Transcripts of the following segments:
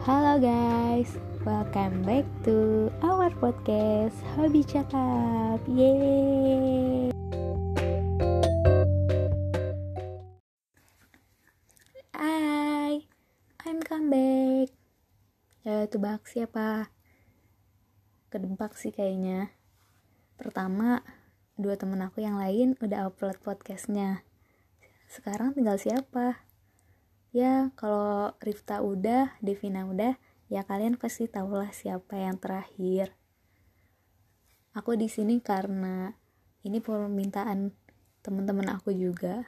Halo guys, welcome back to our podcast Hobi Cakap. Yeay. Hai, I'm come back. Ya, tebak siapa? Kedebak sih kayaknya. Pertama, dua temen aku yang lain udah upload podcastnya. Sekarang tinggal siapa? Ya kalau Rifta udah Devina udah ya kalian pasti tahulah siapa yang terakhir. Aku di sini karena ini permintaan teman-teman aku juga.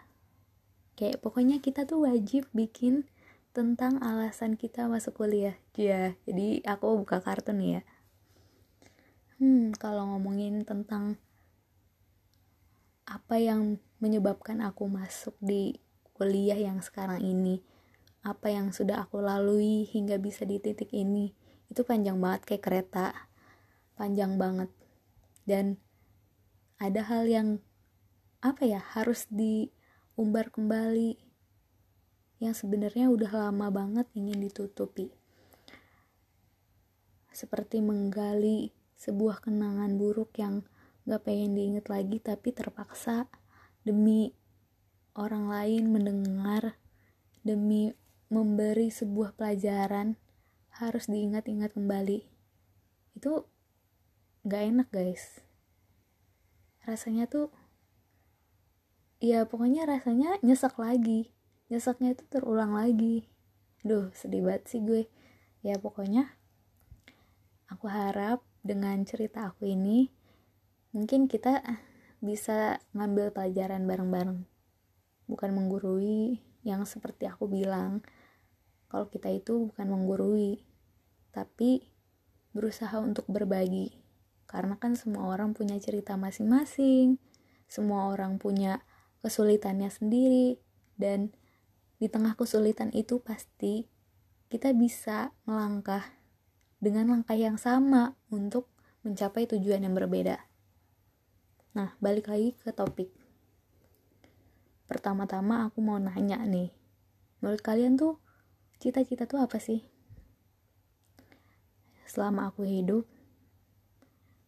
Kayak pokoknya kita tuh wajib bikin tentang alasan kita masuk kuliah. Ya jadi aku buka kartu nih ya. Hmm kalau ngomongin tentang apa yang menyebabkan aku masuk di kuliah yang sekarang ini apa yang sudah aku lalui hingga bisa di titik ini. Itu panjang banget kayak kereta. Panjang banget. Dan ada hal yang apa ya harus diumbar kembali. Yang sebenarnya udah lama banget ingin ditutupi. Seperti menggali sebuah kenangan buruk yang gak pengen diinget lagi tapi terpaksa demi orang lain mendengar demi memberi sebuah pelajaran harus diingat-ingat kembali. Itu gak enak guys. Rasanya tuh ya pokoknya rasanya nyesek lagi. Nyeseknya itu terulang lagi. Duh sedih banget sih gue. Ya pokoknya aku harap dengan cerita aku ini mungkin kita bisa ngambil pelajaran bareng-bareng. Bukan menggurui yang seperti aku bilang kalau kita itu bukan menggurui, tapi berusaha untuk berbagi. Karena kan semua orang punya cerita masing-masing, semua orang punya kesulitannya sendiri, dan di tengah kesulitan itu pasti kita bisa melangkah dengan langkah yang sama untuk mencapai tujuan yang berbeda. Nah, balik lagi ke topik. Pertama-tama aku mau nanya nih, menurut kalian tuh cita-cita tuh apa sih? Selama aku hidup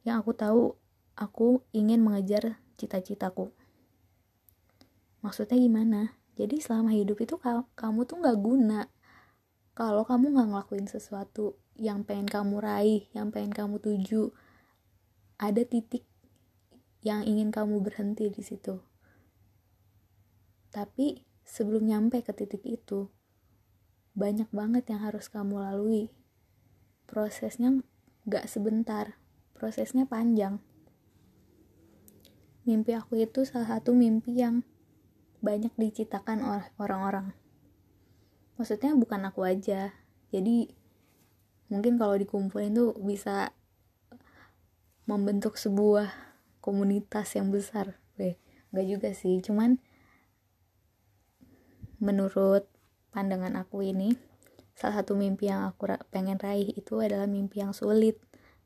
yang aku tahu aku ingin mengejar cita-citaku. Maksudnya gimana? Jadi selama hidup itu kamu tuh nggak guna. Kalau kamu nggak ngelakuin sesuatu yang pengen kamu raih yang pengen kamu tuju ada titik yang ingin kamu berhenti di situ. Tapi sebelum nyampe ke titik itu banyak banget yang harus kamu lalui. Prosesnya gak sebentar, prosesnya panjang. Mimpi aku itu salah satu mimpi yang banyak diciptakan oleh orang-orang. Maksudnya bukan aku aja. Jadi mungkin kalau dikumpulin tuh bisa membentuk sebuah komunitas yang besar. Weh, gak juga sih, cuman menurut pandangan aku ini salah satu mimpi yang aku pengen raih itu adalah mimpi yang sulit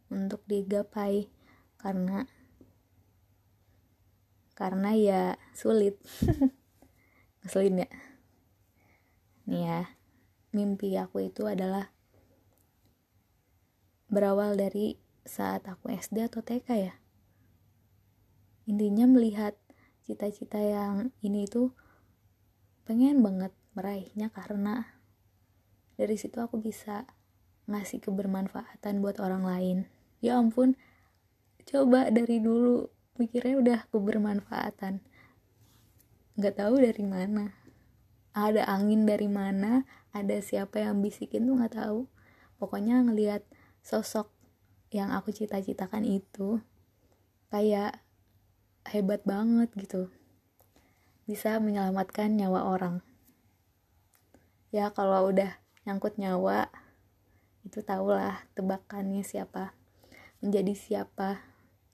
untuk digapai karena karena ya sulit. Ngeselin ya? Nih ya mimpi aku itu adalah berawal dari saat aku SD atau TK ya. Intinya melihat cita-cita yang ini itu pengen banget meraihnya karena dari situ aku bisa ngasih kebermanfaatan buat orang lain. Ya ampun coba dari dulu mikirnya udah kebermanfaatan. Nggak tahu dari mana. Ada angin dari mana ada siapa yang bisikin tuh nggak tahu. Pokoknya ngelihat sosok yang aku cita-citakan itu kayak hebat banget gitu. Bisa menyelamatkan nyawa orang ya kalau udah nyangkut nyawa itu tahulah tebakannya siapa. Menjadi siapa.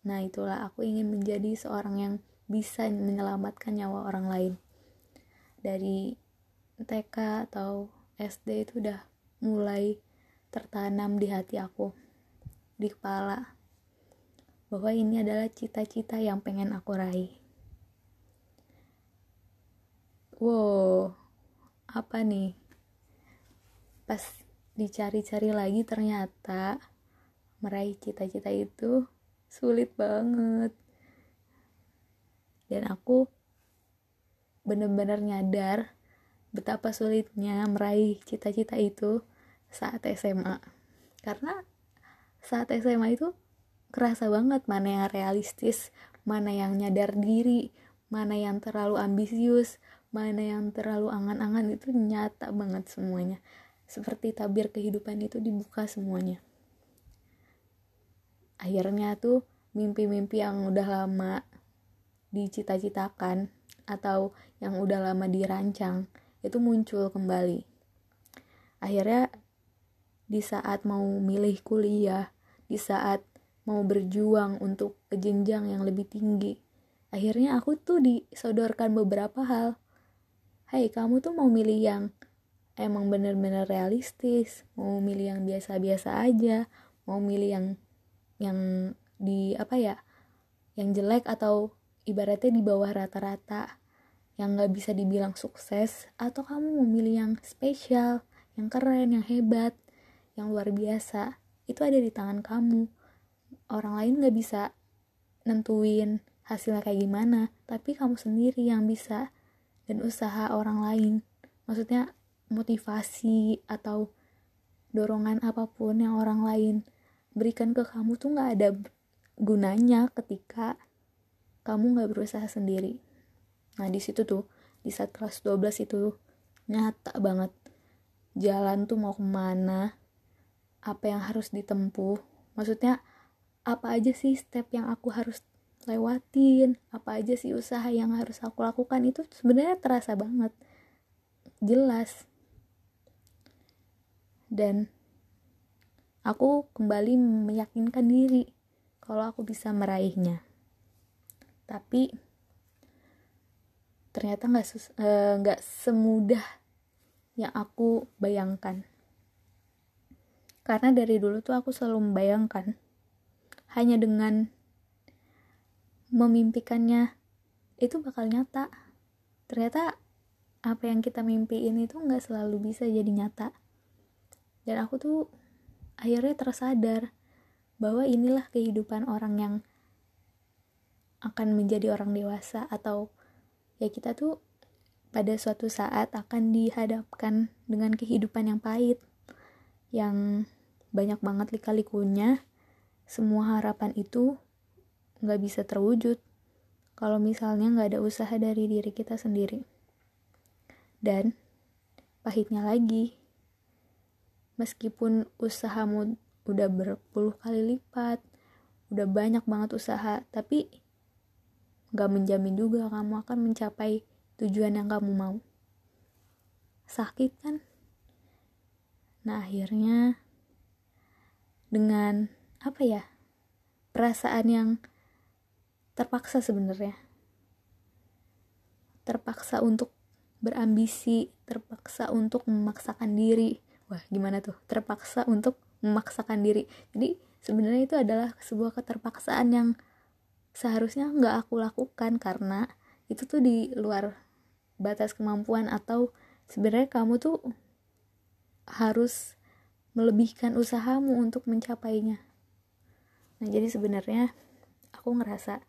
Nah itulah aku ingin menjadi seorang yang bisa menyelamatkan nyawa orang lain. Dari TK atau SD itu udah mulai tertanam di hati aku di kepala bahwa ini adalah cita-cita yang pengen aku raih. Wow apa nih pas dicari-cari lagi ternyata meraih cita-cita itu sulit banget. Dan aku bener-bener nyadar betapa sulitnya meraih cita-cita itu saat SMA karena saat SMA itu kerasa banget mana yang realistis mana yang nyadar diri mana yang terlalu ambisius mana yang terlalu angan-angan itu nyata banget semuanya seperti tabir kehidupan itu dibuka semuanya akhirnya tuh mimpi-mimpi yang udah lama dicita-citakan atau yang udah lama dirancang itu muncul kembali. Akhirnya di saat mau milih kuliah, di saat mau berjuang untuk ke jenjang yang lebih tinggi, akhirnya aku tuh disodorkan beberapa hal. Hai, kamu tuh mau milih yang emang bener-bener realistis, mau milih yang biasa-biasa aja, mau milih yang yang di apa ya, yang jelek atau ibaratnya di bawah rata-rata. Yang gak bisa dibilang sukses. Atau kamu memilih yang spesial yang keren yang hebat yang luar biasa. Itu ada di tangan kamu. Orang lain gak bisa nentuin hasilnya kayak gimana. Tapi kamu sendiri yang bisa. Dan usaha orang lain. Maksudnya motivasi atau dorongan apa pun yang orang lain berikan ke kamu tuh gak ada gunanya ketika kamu nggak berusaha sendiri. Nah di situ tuh di saat kelas 12 itu nyata banget jalan tuh mau ke mana apa yang harus ditempuh. Maksudnya apa aja sih step yang aku harus lewatin? Apa aja sih usaha yang harus aku lakukan? Itu sebenarnya terasa banget. Jelas dan aku kembali meyakinkan diri kalau aku bisa meraihnya. Tapi ternyata nggak eh, nggak uh, semudah yang aku bayangkan. Karena dari dulu tuh aku selalu membayangkan hanya dengan memimpikannya itu bakal nyata. Ternyata apa yang kita mimpiin itu nggak selalu bisa jadi nyata dan aku tuh akhirnya tersadar bahwa inilah kehidupan orang yang akan menjadi orang dewasa atau ya kita tuh pada suatu saat akan dihadapkan dengan kehidupan yang pahit yang banyak banget lika-likunya. Semua harapan itu nggak bisa terwujud kalau misalnya nggak ada usaha dari diri kita sendiri. Dan pahitnya lagi meskipun usahamu udah berpuluh kali lipat udah banyak banget usaha tapi gak menjamin juga kamu akan mencapai tujuan yang kamu mau. Sakit kan? Nah akhirnya dengan apa ya perasaan yang terpaksa sebenarnya. Terpaksa untuk berambisi terpaksa untuk memaksakan diri wah gimana tuh? Terpaksa untuk memaksakan diri. Jadi sebenarnya itu adalah sebuah keterpaksaan yang seharusnya nggak aku lakukan karena itu tuh di luar batas kemampuan atau sebenarnya kamu tuh harus melebihkan usahamu untuk mencapainya. Nah, jadi sebenarnya aku ngerasa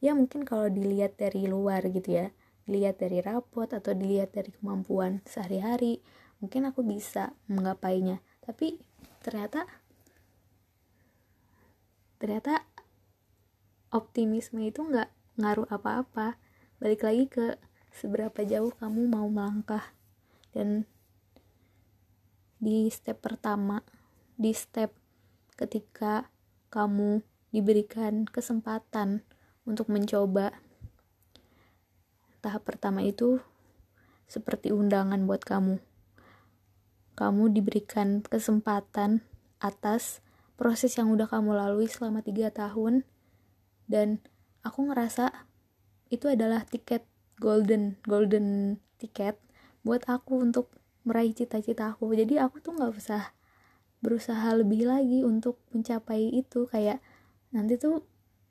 ya mungkin kalau dilihat dari luar gitu ya, dilihat dari rapot atau dilihat dari kemampuan sehari-hari, mungkin aku bisa menggapainya. Tapi ternyata ternyata optimisme itu nggak ngaruh apa-apa. Balik lagi ke seberapa jauh kamu mau melangkah. Dan di step pertama di step ketika kamu diberikan kesempatan untuk mencoba tahap pertama itu seperti undangan buat kamu kamu diberikan kesempatan atas proses yang udah kamu lalui selama tiga tahun. Dan aku ngerasa itu adalah tiket golden golden tiket buat aku untuk meraih cita-cita aku jadi aku tuh nggak usah berusaha lebih lagi untuk mencapai itu. Kayak nanti tuh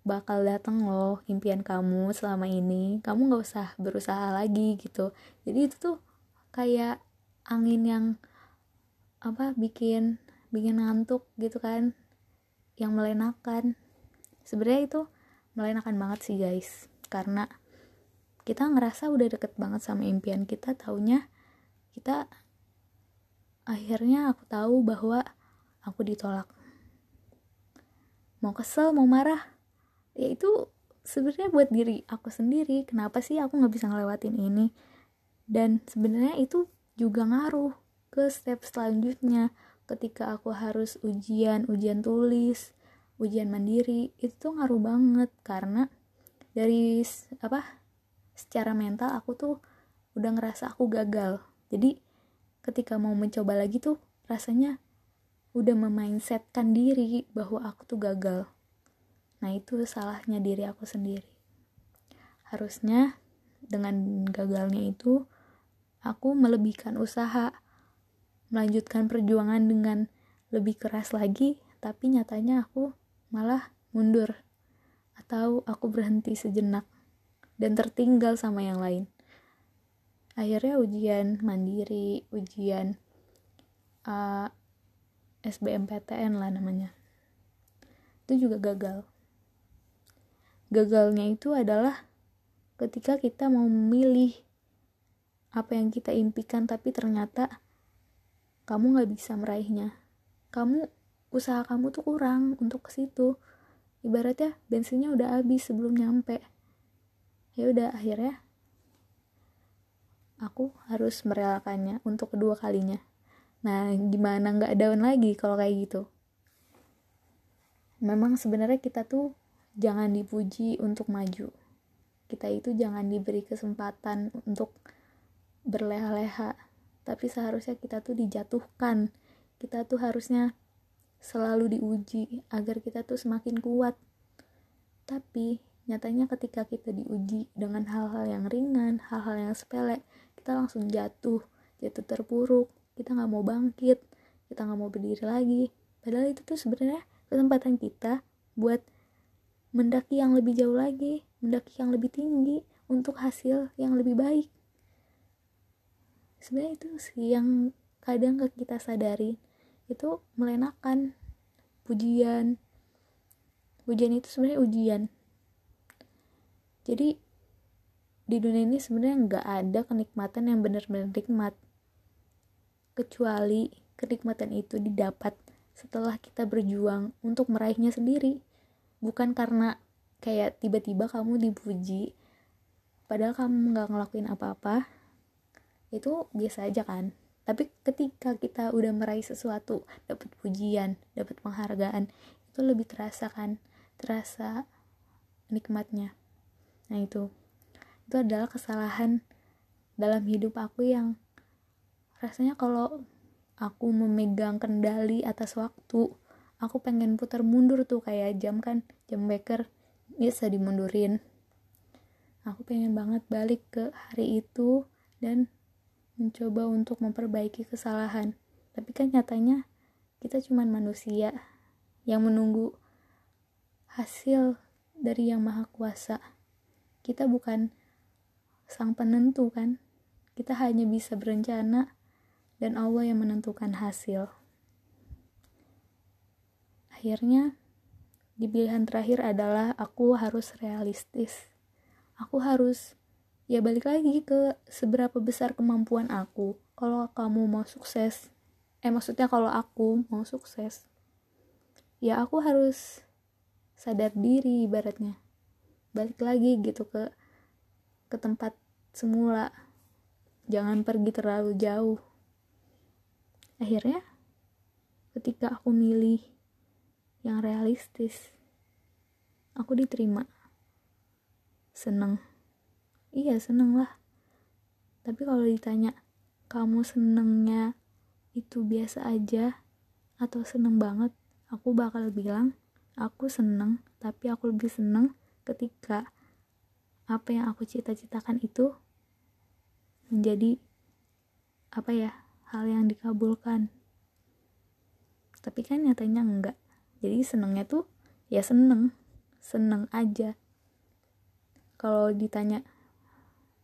bakal datang loh impian kamu selama ini. Kamu nggak usah berusaha lagi gitu. Jadi itu tuh kayak angin yang apa bikin bikin ngantuk gitu kan yang melenakan. Sebenarnya itu melenakan banget sih guys. Karena kita ngerasa udah deket banget sama impian kita taunya kita akhirnya aku tahu bahwa aku ditolak. Mau kesel mau marah ya itu sebenarnya buat diri aku sendiri. Kenapa sih aku nggak bisa ngelewatin ini? Dan sebenarnya itu juga ngaruh ke step selanjutnya ketika aku harus ujian ujian tulis ujian mandiri itu tuh ngaruh banget. Karena dari apa secara mental aku tuh udah ngerasa aku gagal. Jadi ketika mau mencoba lagi tuh rasanya udah memindsetkan diri bahwa aku tuh gagal. Nah itu salahnya diri aku sendiri. Harusnya dengan gagalnya itu aku melebihkan usaha melanjutkan perjuangan dengan lebih keras lagi, tapi nyatanya aku malah mundur atau aku berhenti sejenak dan tertinggal sama yang lain. Akhirnya ujian mandiri, ujian uh, SBMPTN lah namanya. Itu juga gagal. Gagalnya itu adalah ketika kita mau memilih apa yang kita impikan tapi ternyata kamu nggak bisa meraihnya. Kamu usaha kamu tuh kurang untuk ke situ. Ibaratnya bensinnya udah habis sebelum nyampe. Ya udah akhirnya aku harus merelakannya untuk kedua kalinya. Nah gimana nggak daun lagi kalau kayak gitu? Memang sebenarnya kita tuh jangan dipuji untuk maju. Kita itu jangan diberi kesempatan untuk berleha-leha tapi seharusnya kita tuh dijatuhkan. Kita tuh harusnya selalu diuji agar kita tuh semakin kuat. Tapi nyatanya ketika kita diuji dengan hal-hal yang ringan hal-hal yang sepele kita langsung jatuh jatuh terpuruk. Kita nggak mau bangkit kita nggak mau berdiri lagi. Padahal itu tuh sebenarnya kesempatan kita buat mendaki yang lebih jauh lagi mendaki yang lebih tinggi untuk hasil yang lebih baik sebenarnya itu sih yang kadang gak kita sadari. Itu melenakan pujian. Ujian itu sebenarnya ujian. Jadi di dunia ini sebenarnya nggak ada kenikmatan yang benar-benar nikmat. Kecuali kenikmatan itu didapat setelah kita berjuang untuk meraihnya sendiri. Bukan karena kayak tiba-tiba kamu dipuji padahal kamu nggak ngelakuin apa-apa itu biasa aja kan. Tapi ketika kita udah meraih sesuatu dapat pujian dapat penghargaan itu lebih terasa kan terasa nikmatnya. Nah itu. Itu adalah kesalahan dalam hidup aku yang rasanya kalau aku memegang kendali atas waktu aku pengen putar mundur tuh kayak jam kan jam beker bisa dimundurin. Aku pengen banget balik ke hari itu dan mencoba untuk memperbaiki kesalahan. Tapi kan nyatanya kita cuma manusia yang menunggu hasil dari yang maha kuasa. Kita bukan sang penentu kan. Kita hanya bisa berencana dan Allah yang menentukan hasil. Akhirnya, di pilihan terakhir adalah aku harus realistis. Aku harus ya balik lagi ke seberapa besar kemampuan aku. Kalau kamu mau sukses eh maksudnya kalau aku mau sukses ya aku harus sadar diri ibaratnya. Balik lagi gitu ke ke tempat semula. Jangan pergi terlalu jauh. Akhirnya ketika aku milih yang realistis aku diterima. Seneng iya seneng lah. Tapi kalau ditanya kamu senengnya itu biasa aja atau seneng banget? Aku bakal bilang aku seneng tapi aku lebih seneng ketika apa yang aku cita-citakan itu menjadi apa ya hal yang dikabulkan. Tapi kan nyatanya enggak. Jadi senengnya tuh ya seneng. Seneng aja. Kalau ditanya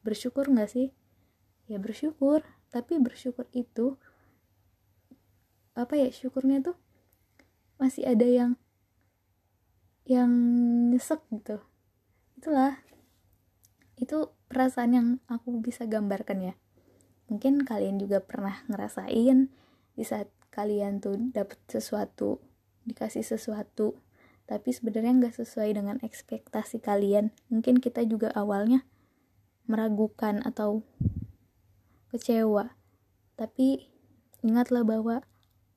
bersyukur nggak sih? Ya bersyukur. Tapi bersyukur itu apa ya syukurnya tuh masih ada yang yang nyesek gitu. Itulah. Itu perasaan yang aku bisa gambarkan ya. Mungkin kalian juga pernah ngerasain di saat kalian tuh dapet sesuatu dikasih sesuatu tapi sebenarnya nggak sesuai dengan ekspektasi kalian. Mungkin kita juga awalnya meragukan atau kecewa tapi ingatlah bahwa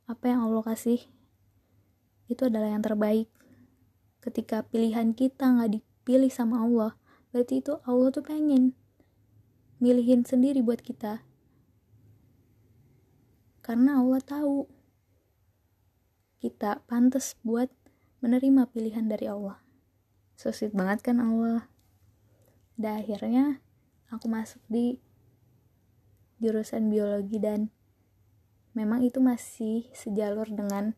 apa yang Allah kasih itu adalah yang terbaik ketika pilihan kita nggak dipilih sama Allah berarti itu Allah tuh pengen milihin sendiri buat kita karena Allah tahu kita pantas buat menerima pilihan dari Allah. So sweet banget kan Allah. Dan akhirnya aku masuk di jurusan biologi dan memang itu masih sejalur dengan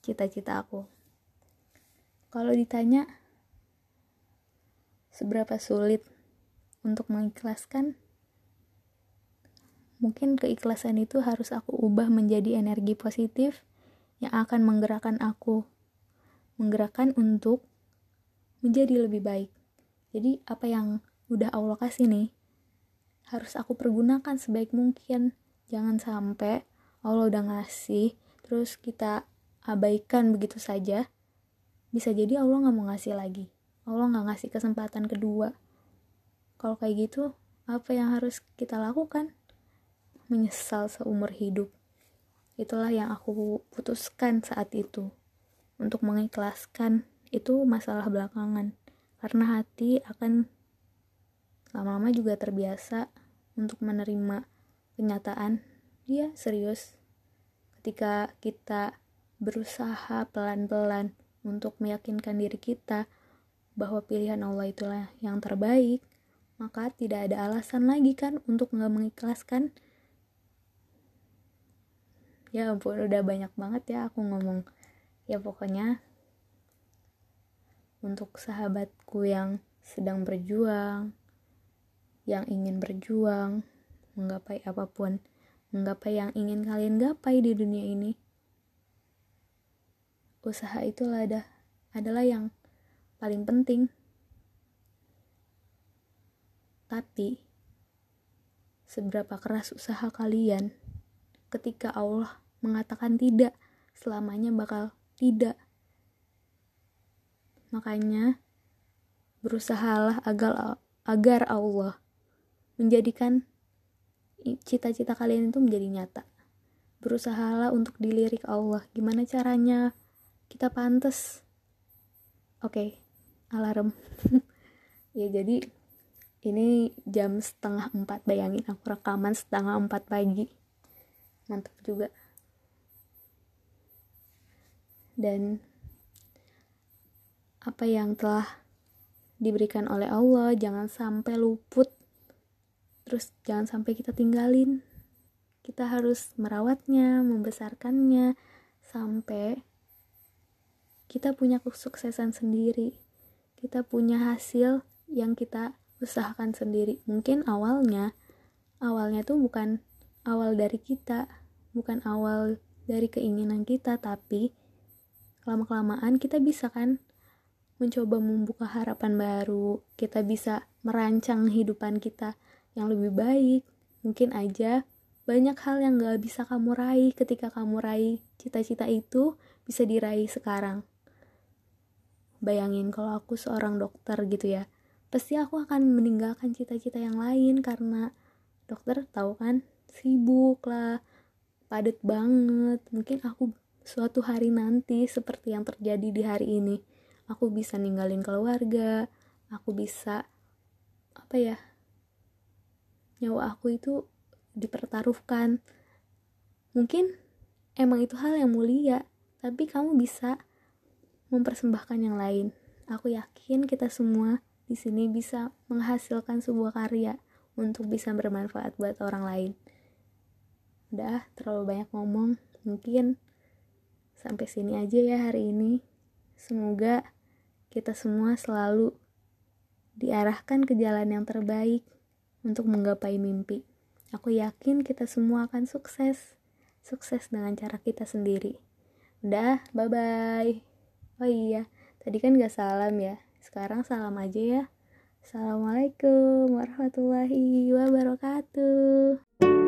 cita-cita aku. Kalau ditanya seberapa sulit untuk mengikhlaskan, Mungkin keikhlasan itu harus aku ubah menjadi energi positif yang akan menggerakkan aku, menggerakkan untuk menjadi lebih baik. Jadi apa yang udah Allah kasih nih, harus aku pergunakan sebaik mungkin. Jangan sampai Allah udah ngasih, terus kita abaikan begitu saja. Bisa jadi Allah nggak mau ngasih lagi. Allah nggak ngasih kesempatan kedua. Kalau kayak gitu, apa yang harus kita lakukan? menyesal seumur hidup. Itulah yang aku putuskan saat itu. Untuk mengikhlaskan itu masalah belakangan. Karena hati akan lama-lama juga terbiasa untuk menerima kenyataan. Dia serius. Ketika kita berusaha pelan-pelan untuk meyakinkan diri kita bahwa pilihan Allah itulah yang terbaik, maka tidak ada alasan lagi kan untuk nggak mengikhlaskan ya ampun udah banyak banget ya aku ngomong ya pokoknya untuk sahabatku yang sedang berjuang yang ingin berjuang menggapai apa pun menggapai yang ingin kalian gapai di dunia ini usaha itulah ada adalah yang paling penting tapi seberapa keras usaha kalian ketika Allah mengatakan tidak, selamanya bakal tidak. Makanya berusahalah agar agar Allah menjadikan cita-cita kalian itu menjadi nyata. Berusahalah untuk dilirik Allah. Gimana caranya kita pantas? Oke, okay, alarm. ya jadi ini jam setengah empat bayangin aku rekaman setengah empat pagi mantap juga dan apa yang telah diberikan oleh Allah jangan sampai luput terus jangan sampai kita tinggalin. Kita harus merawatnya membesarkannya sampai kita punya kesuksesan sendiri. Kita punya hasil yang kita usahakan sendiri. Mungkin awalnya awalnya tuh bukan awal dari kita bukan awal dari keinginan kita tapi lama-kelamaan kita bisa kan mencoba membuka harapan baru. Kita bisa merancang kehidupan kita yang lebih baik. Mungkin aja banyak hal yang gak bisa kamu raih ketika kamu raih cita-cita itu bisa diraih sekarang. Bayangin kalau aku seorang dokter gitu ya pasti aku akan meninggalkan cita-cita yang lain karena dokter tahu kan sibuk lah padat banget. Mungkin aku suatu hari nanti seperti yang terjadi di hari ini aku bisa ninggalin keluarga aku bisa apa ya nyawa aku itu dipertaruhkan. Mungkin emang itu hal yang mulia tapi kamu bisa mempersembahkan yang lain. Aku yakin kita semua di sini bisa menghasilkan sebuah karya untuk bisa bermanfaat buat orang lain. Udah terlalu banyak ngomong. Mungkin sampai sini aja ya hari ini. Semoga kita semua selalu diarahkan ke jalan yang terbaik untuk menggapai mimpi. Aku yakin kita semua akan sukses. Sukses dengan cara kita sendiri. Udah bye bye oh iya tadi kan gak salam ya. Sekarang salam aja ya. Assalamualaikum warahmatullahi wabarakatuh